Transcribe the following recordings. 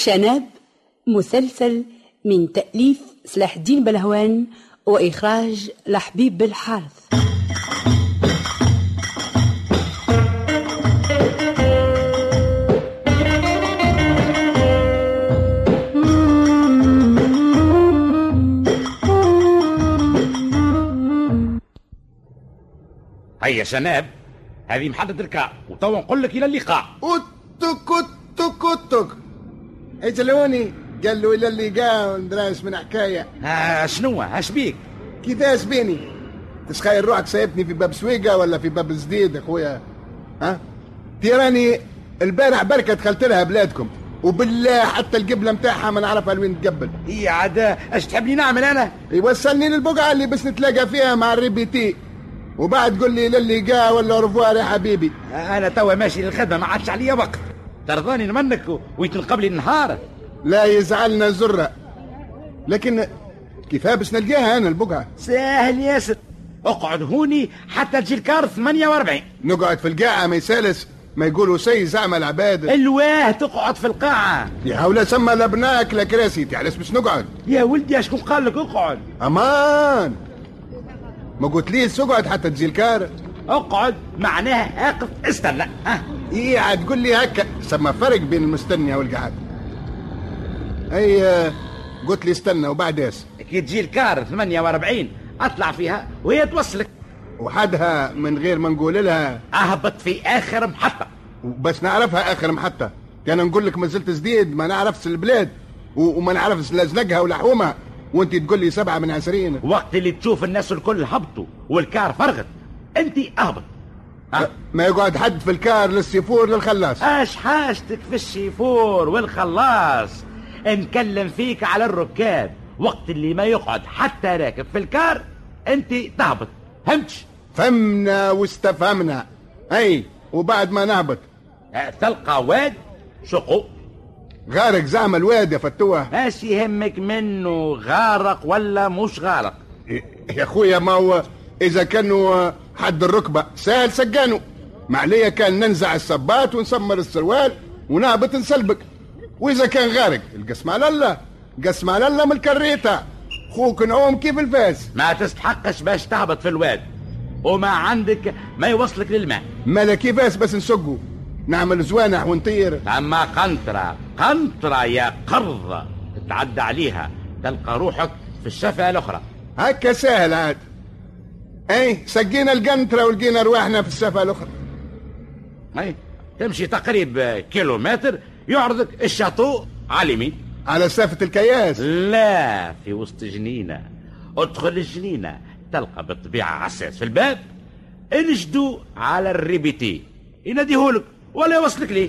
شناب مسلسل من تأليف سلاح الدين بلهوان وإخراج لحبيب بالحارث. هيا شناب هذه محطة الكاع وتوا نقول لك إلى اللقاء. اتك اتك اتك إجلوني. قال له إلى اللقاء وندراس من حكاية. ها شنو؟ اش بيك كيفاش بيني تسخيل روحك سايبني في باب سويقة ولا في باب الزديد أخويا؟ ها؟ تيراني البارح بركة دخلت لها بلادكم. وبالله حتى القبلة متاعها ما نعرفها لوين تقبل. هي عاد اش تحبني نعمل أنا؟ يوصلني للبقعة اللي بس نتلاقى فيها مع الريبيتي وبعد قول لي للقاء ولا رفوار يا حبيبي. أنا توا ماشي للخدمة ما عادش عليا وقت. ترضاني نمنك ويتنقب لي النهار. لا يزعلنا زرة لكن كيفاه باش نلقاها أنا البقعة؟ ساهل ياسر. اقعد هوني حتى تجي الكار 48 نقعد في القاعة ما يسالس ما يقولوا سي زعم العباد. الواه تقعد في القاعة. يا هولا سما لبناك لكراسي تعرف باش نقعد؟ يا ولدي اشكون قال لك اقعد؟ أمان. ما قلت ليش اقعد حتى تجي الكار؟ اقعد معناها اقف استنى. ها. إيه عاد قول لي هكا. سما فرق بين المستنية والقعد أي قلت لي استنى وبعد إيش؟ كي تجي الكار 48 أطلع فيها وهي توصلك. وحدها من غير ما نقول لها. أهبط في آخر محطة. بس نعرفها آخر محطة. كان نقول لك ما زلت جديد ما نعرفش البلاد. وما نعرفش لزنقها ولحومها. وأنت تقول لي سبعة من عشرين. وقت اللي تشوف الناس الكل هبطوا والكار فرغت أنت أهبط. ما يقعد حد في الكار للسيفور للخلاص. اش حاجتك في الشيفور والخلاص؟ نكلم فيك على الركاب. وقت اللي ما يقعد حتى راكب في الكار انت تهبط. فهمتش؟ فهمنا واستفهمنا. أي وبعد ما نهبط. آه، تلقى واد شقو غارق زعم الواد يا فتوح ماش يهمك منه غارق ولا مش غارق. يا أخويا ما هو إذا كانوا حد الركبة. سهل سجانوا ما عليا كان ننزع الصبات ونسمر السروال ونهبط نسلبك. وإذا كان غارق القسم على الله. قسم على الله من الكريتة. خوك نعوم كيف الفاس؟ ما تستحقش باش تهبط في الواد. وما عندك ما يوصلك للماء. مالا كيفاس بس نسقوا نعمل زوانح ونطير. أما قنطرة. قنطرة يا قرضة تتعدى عليها. تلقى روحك في الشفة الأخرى. هكا سهل عاد. اي سقينا القنطرة ولقينا رواحنا في السفة الأخرى. أي تمشي تقريب كيلومتر يعرضك الشاطو على اليمين. على سافة الكياس. لا في وسط جنينة. ادخل الجنينة تلقى بالطبيعة عساس في الباب. انشدوا على الريبيتي. يناديهولك ولا يوصلك ليه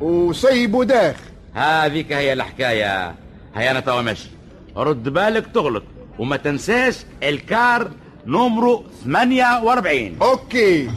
وسيبوا داخ هذيك هي الحكاية. هيا أنا توا ماشي. رد بالك تغلط وما تنساش الكار نمرو 48 أوكي.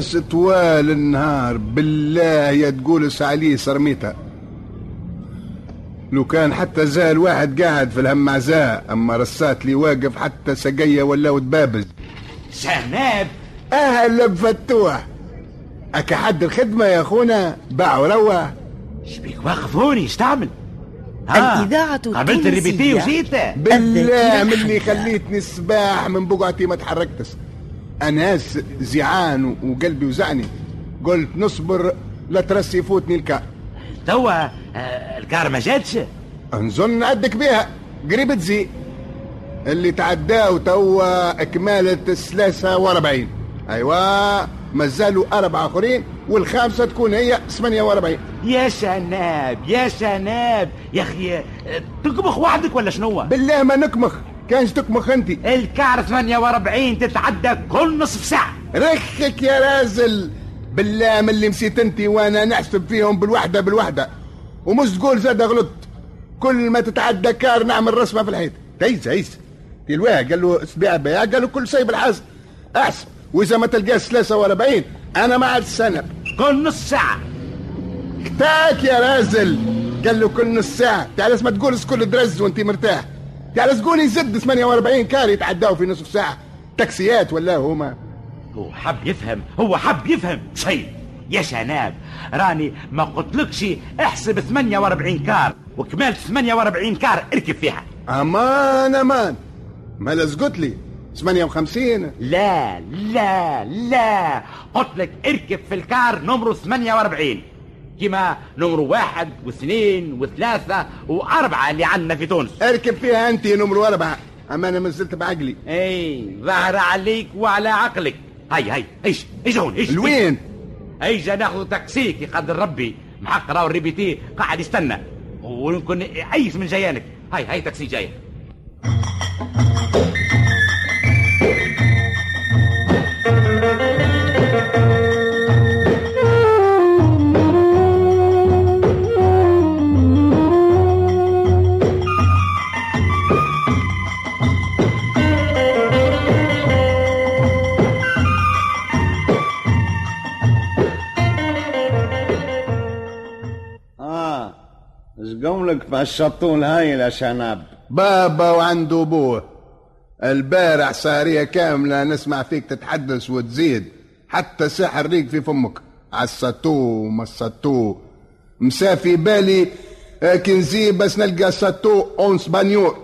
قداش طوال النهار بالله يا تقول عليه سرميتها لو كان حتى زال واحد قاعد في الهمعزاء أما رصات لي واقف حتى سقية ولا وتبابز. شناب أهلا بفتوح أكا حد الخدمة يا أخونا؟ باع وروح شبيك واقف هوني إيش تعمل؟ ها، الإذاعة قابلت الريبيتي. وجيت بالله من اللي. خليتني الصباح من بقعتي ما تحركتش. أنا س- زعان وقلبي وزعني. قلت نصبر لا ترسي يفوتني الكار توا آه، الكار ما جاتش. نظن عدك بيها. قريب تزي. اللي تعداو توا كمالة الثلاثة وأربعين. أيوا مازالوا أربعة آخرين والخامسة تكون هي 48 يا شناب يا شناب. يا أخي آه، تقبخ وحدك ولا شنو؟ بالله ما نكمخ. كانش تكمخ انت الكار 48 تتعدى كل نصف ساعة. رخك يا رازل. بالله من اللي مسيت انت وأنا نحسب فيهم بالوحدة بالوحدة. ومش تقول زاد غلطت كل ما تتعدى كار نعمل رسمة في الحيط. هيس هيس تلواه قال له سبيع بيع قال له كل شيء بالحاسب احسب وإذا ما تلقاش 43 أنا ما عاد السنة كل نص ساعة. تاك يا رازل. قال له كل نص ساعة. تعال ما تقول كل درز وانت مرتاح. تعال تقول يزد 48 كار يتعداوا في نصف ساعة. تاكسيات ولا هما؟ هو حب يفهم هو حب يفهم. شيء يا شناب راني ما قلتلكش احسب 48 كار وكمالة 48 كار اركب فيها. أمان أمان. ما لزقت لي. 58 لا لا لا. قلت لك اركب في الكار نمرو 48 كما نمرو واحد واثنين وثلاثة وأربعة اللي عندنا في تونس. اركب فيها أنت نمرو أربعة. أما أنا ما زلت بعقلي. أي ظهر عليك وعلى عقلك. هاي هاي إيش إيش هون إيش لوين؟ ايجا ناخذ تاكسيك يقدر ربي. محق راهو الريبيتي قاعد يستنى. ويمكن عيش من جيانك هاي هاي تاكسي جاي إيش قولك في الشطو الهايل يا شناب. بابا وعنده أبوه. البارح سارية كاملة نسمع فيك تتحدث وتزيد. حتى ساحر ريق في فمك. عالساتو ما الساتو مسافي بالي كنزي بس نلقى ساتو اون سبانيول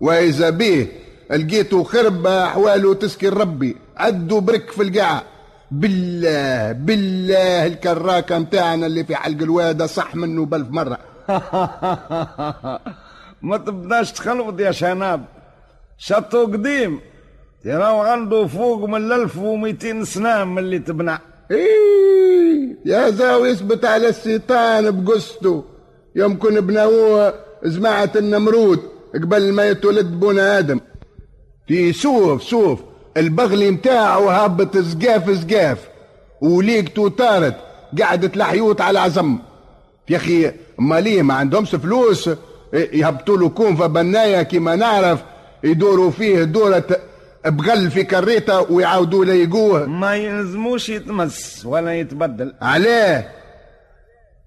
وإذا بيه لقيته خرب أحواله تسكن ربي عدوا برك في القاعة. بالله بالله الكراكة متاعنا اللي في حلق الوادة صح منه بألف مرة. ما تبداش تخلوط يا شناب. شطو قديم تراو عنده فوق من 1200 سنة من اللي تبنى. إيه يا زاوي يثبت على الشيطان بقصته. يمكن بناوه جماعة النمرود قبل ما يتولد بونا آدم. في شوف شوف البغلي متاعه هابط زقاف زقاف. وليقته طارت قعدت الحيوط على عزم يا أخي ما ليه ما عندهمش فلوس يهبطوا له كونفه بنايه كما نعرف يدوروا فيه دورة بغل في كريته ويعاودوا ليقوه ما يلزموش يتمس ولا يتبدل. عليه؟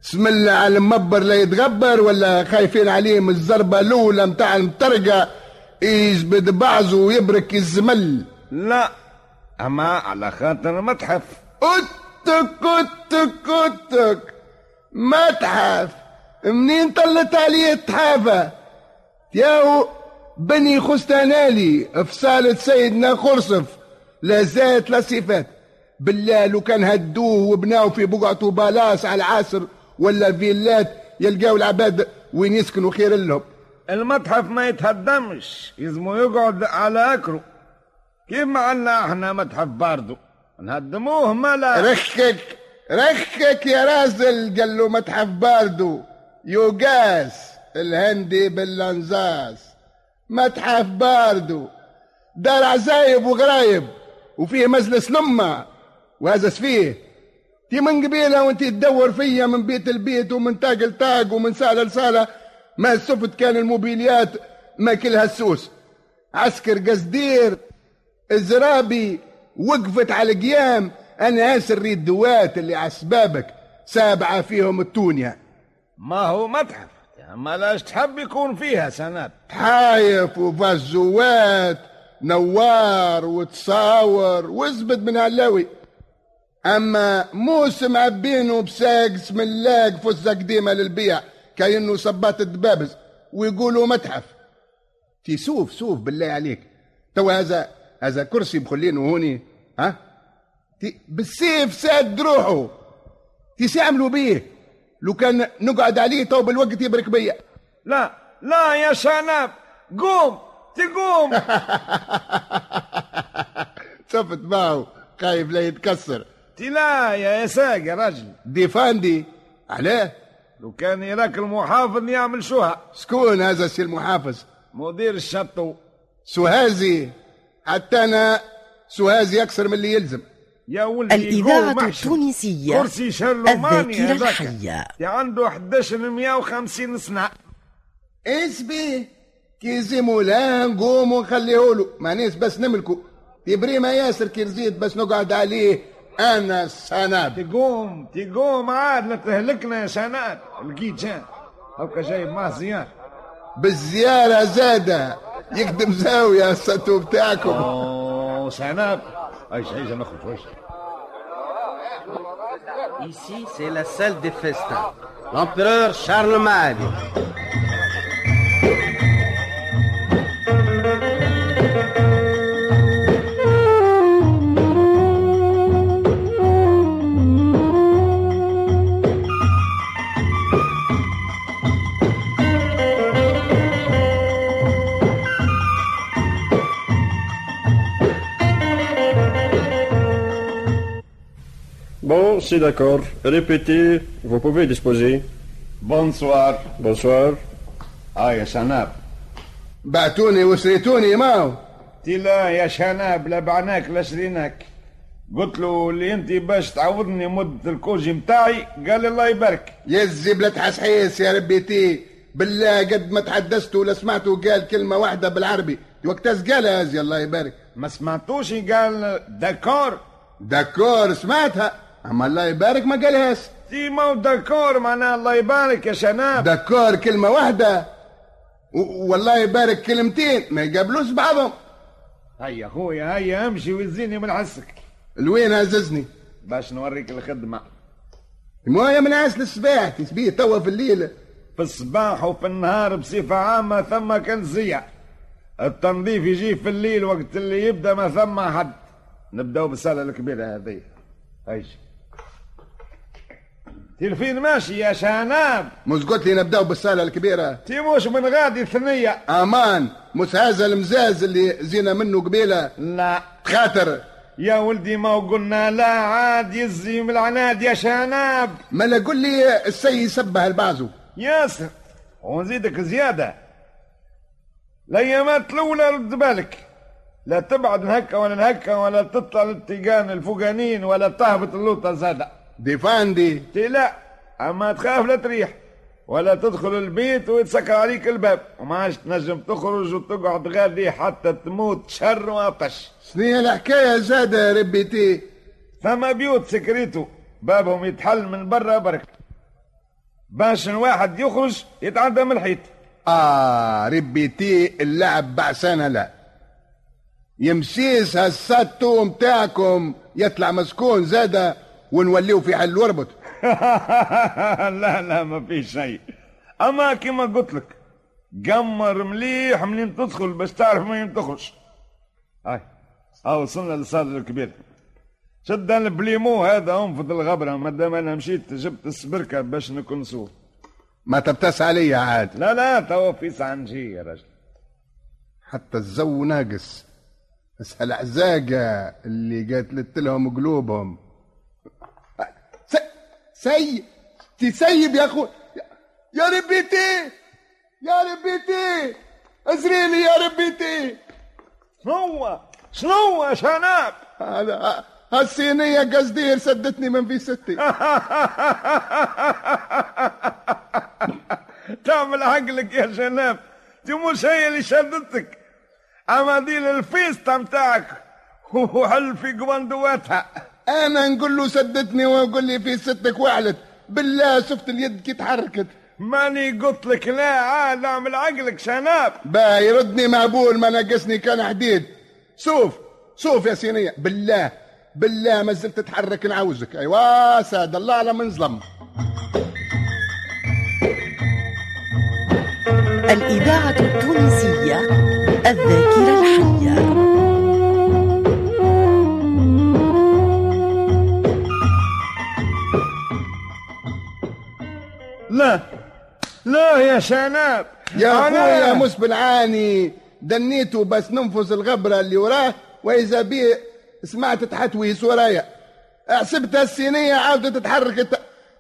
اسم الله على المبر لا يتغبر ولا خايفين عليه من الزربة الأولى متاع المطرقة يجبد بعضه ويبرك الزمل. لا أما على خاطر متحف. اتك اتك اتك متحف. منين طلت عليه التحافة ياهو بني خستانالي في صالة سيدنا خرصف. لا زات لا صفات. بالله لو كان هدوه وبناو في بقعته بالاس على العاصر ولا فيلات يلقاو العباد وين يسكنوا خير لهم. المتحف ما يتهدمش يزمو يقعد على أكره. كيف عنا إحنا متحف باردو نهدموه ما لا. رخك رخك يا رازل قال له متحف باردو يوغاس الهندي باللنزاس متحف باردو. دار عزايب وغرايب. وفيه مجلس لمة وهذا فيه. تي من قبيلة وانت تدور فيا من بيت البيت ومن تاق لتاق ومن سالة لسالة. ما سفت كان الموبيليات. ما كلها السوس. عسكر قصدير الزرابي وقفت على القيام أنا آسر ريد دوات اللي على سابعة فيهم التونيا ما هو متحف؟ ما لاش تحب يكون فيها سنات حايف وفزوات نوار وتصاور وزبد من هاللوي. أما موسم عبينه بساق اسم الله فزة قديمة للبيع كأنه صبات الدبابز ويقولوا متحف. تي سوف سوف بالله عليك. تو هذا هذا كرسي مخلينه هوني ها؟ بالسيف ساد روحه. تي يعملوا بيه. لو كان نقعد عليه تو بالوقت يبرك بيا. لا لا يا شنب قوم تقوم. شفت معه خايف لا يتكسر. لا يا ساق يا راجل. ديفاندي علاه لو كان يراك المحافظ يعمل شوها. شكون هذا السي المحافظ مدير الشطو. سوهازي. حتى أنا سوهازي أكثر من اللي يلزم. الإذاعة. التونسية كرسي الذاكرة. الحية. عنده 1150 سنة. اسبي كي زيمولا نقوم ونخليه مانيش بس نملكو. تبريمة ياسر كي نزيد بس نقعد عليه. أنا السناب تقوم تقوم عاد لا تهلكنا يا شناد لقيت جان هكا جايب معاه زيار. بالزيارة زادة. يخدم زاوية الساتو بتاعكم. أوه شناب Ici, c'est la salle des festins. L'empereur Charlemagne. C'est d'accord. Répétez, vous pouvez disposer. Bonsoir Bonsoir. آه يا شناب بعتوني وسريتوني ماو تي لا يا شناب لا بعناك لا شريناك قلت له اللي انت باش تعوضني مدة الكوجي متاعي قال لي الله يبارك يزي بلا تحسحيس يا ربيتي بالله قد ما تحدثت ولا سمعته قال كلمة واحدة بالعربي وقتاز قالها هذه الله يبارك ما سمعتوش قال d'accord d'accord سمعتها أما الله يبارك ما قالهاش تي مو d'accord معناها الله يبارك يا شناب. d'accord كلمة واحدة. و- والله يبارك كلمتين ما يقابلوش بعضهم. هيا خويا هيا أمشي وزيني من حسك الوين هززني باش نوريك الخدمة. موية من عاس للصباح تسبيه توا في الليل. في الصباح وفي النهار بصفة عامة ثم كنزية. التنظيف يجي في الليل وقت اللي يبدأ ما ثم حد. نبداو بالصالة الكبيرة هذه. إيش تلفين ماشي يا شناب مش قلت لي نبداو بالصالة الكبيرة؟ تيموش من غادي ثنية أمان. مش هذا المزاز اللي زينا منه قبيلة؟ لا. خاطر. يا ولدي ما قلنا لا عاد يزي من العناد يا شناب ما لا قل لي السي يسبه البعزو ياسر ونزيدك زيادة. الأيامات الأولى رد بالك. لا تبعد نهكا ولا نهكا ولا تطلع للتيجان الفوقانين ولا تهبط اللوطة زادة. défendu. تي لا أما تخاف لا تريح ولا تدخل البيت ويتسكر عليك الباب وما عادش تنجم تخرج وتقعد غادي حتى تموت شر وعطش شنو الحكاية زادة يا ربيتي ثم بيوت secrets بابهم يتحل من برا برك. باش الواحد يخرج يتعدى من الحيط. آه ربيتي اللعب بعسانة لا. يمسيس هالساتو متاعكم يطلع مسكون زادة. ونوليو في حل وربط لا لا ما في شيء. أما كما قلت لك قمر مليح منين تدخل باش تعرف منين تخرج. هاي ها وصلنا للصالة الكبير. شد البليمو هذا انفض الغبرة. ما دام أنا مشيت جبت السبركة باش نكنسوه ما تبتس عليا عاد. لا لا توا في ساعة نجي يا رجل حتى الزو ناقص. اسأل عزاقة اللي قاتلت لهم قلوبهم. سيب تسيب يا أخو. يا ربيتي يا ربيتي ازريلي يا ربيتي شنو؟ شنو شناب؟ هذا هالصينية قصدي سدتني من في ستي. تعمل عقلك يا شناب. دي مش هي اللي شدتك أما دي الفيستا متاعك وحل في قبندواتها. أنا نقول له سدتني واقول لي في ستك وعلت بالله شفت اليد كي تحركت. ماني قلت لك لا عاد اعمل عقلك شناب. با يردني مهبول ما نقصني كان حديد. شوف شوف يا سينية بالله بالله ما زلت تتحرك نعوزك. أيوا ساد الله على من ظلم. الإذاعة التونسية الذاكرة الحية. يا شناب يا أنا- اخويا مسبل عاني دنيته بس ننفس الغبرة اللي وراه وإذا بيه سمعت تحتويس ورايا حسبتها الصينيه عاودت تتحرك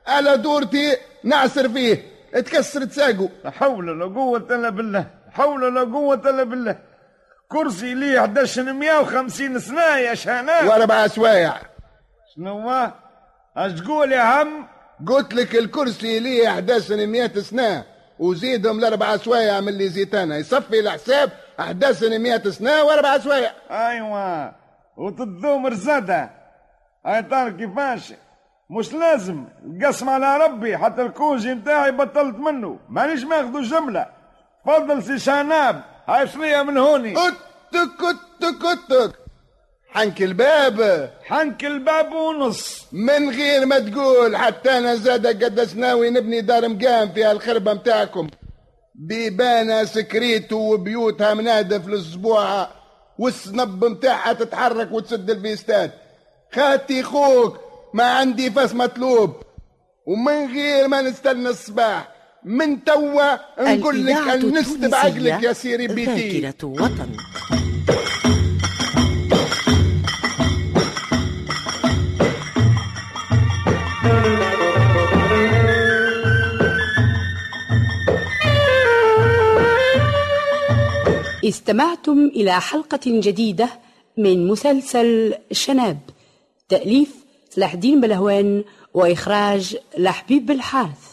على دورتي نعسر فيه. اتكسرت ساقه لا حول ولا قوة إلا بالله. حول ولا قوة إلا بالله. كرسي ليه 1150 سنة يا شناب وأربع سوايع شنو هو؟ اش تقول يا عم؟ قلت لك الكرسي ليه 1100 سنة. وزيدهم لأربع سوايع من اللي زيتانا يصفي الحساب 1100 سنة وأربع سوايع أيوه. وتدوم رزادة. اي تعرف كيفاش؟ مش لازم. القسم على ربي. حتى الكوجي نتاعي بطلت منه. مانيش ماخذه جملة. فضل سي شناب هاي شرية من هوني. أتك أتك أتك. حنك الباب. حنك الباب ونص. من غير ما تقول حتى أنا زاد قداش ناوي نبني دار مقام فيها الخربه متاعكم. بيبانة سكريت وبيوتها منادف الأسبوع والسنب متاعها تتحرك وتسد الفيستات خاتي خوك ما عندي فاس مطلوب. ومن غير ما نستنى الصباح من توا نقول لك الإذاعة انست بعقلك يا سيري بيتي. ذاكرة وطن استمعتم إلى حلقة جديدة من مسلسل شناب تأليف سلاح الدين بلهوان وإخراج لحبيب بالحارث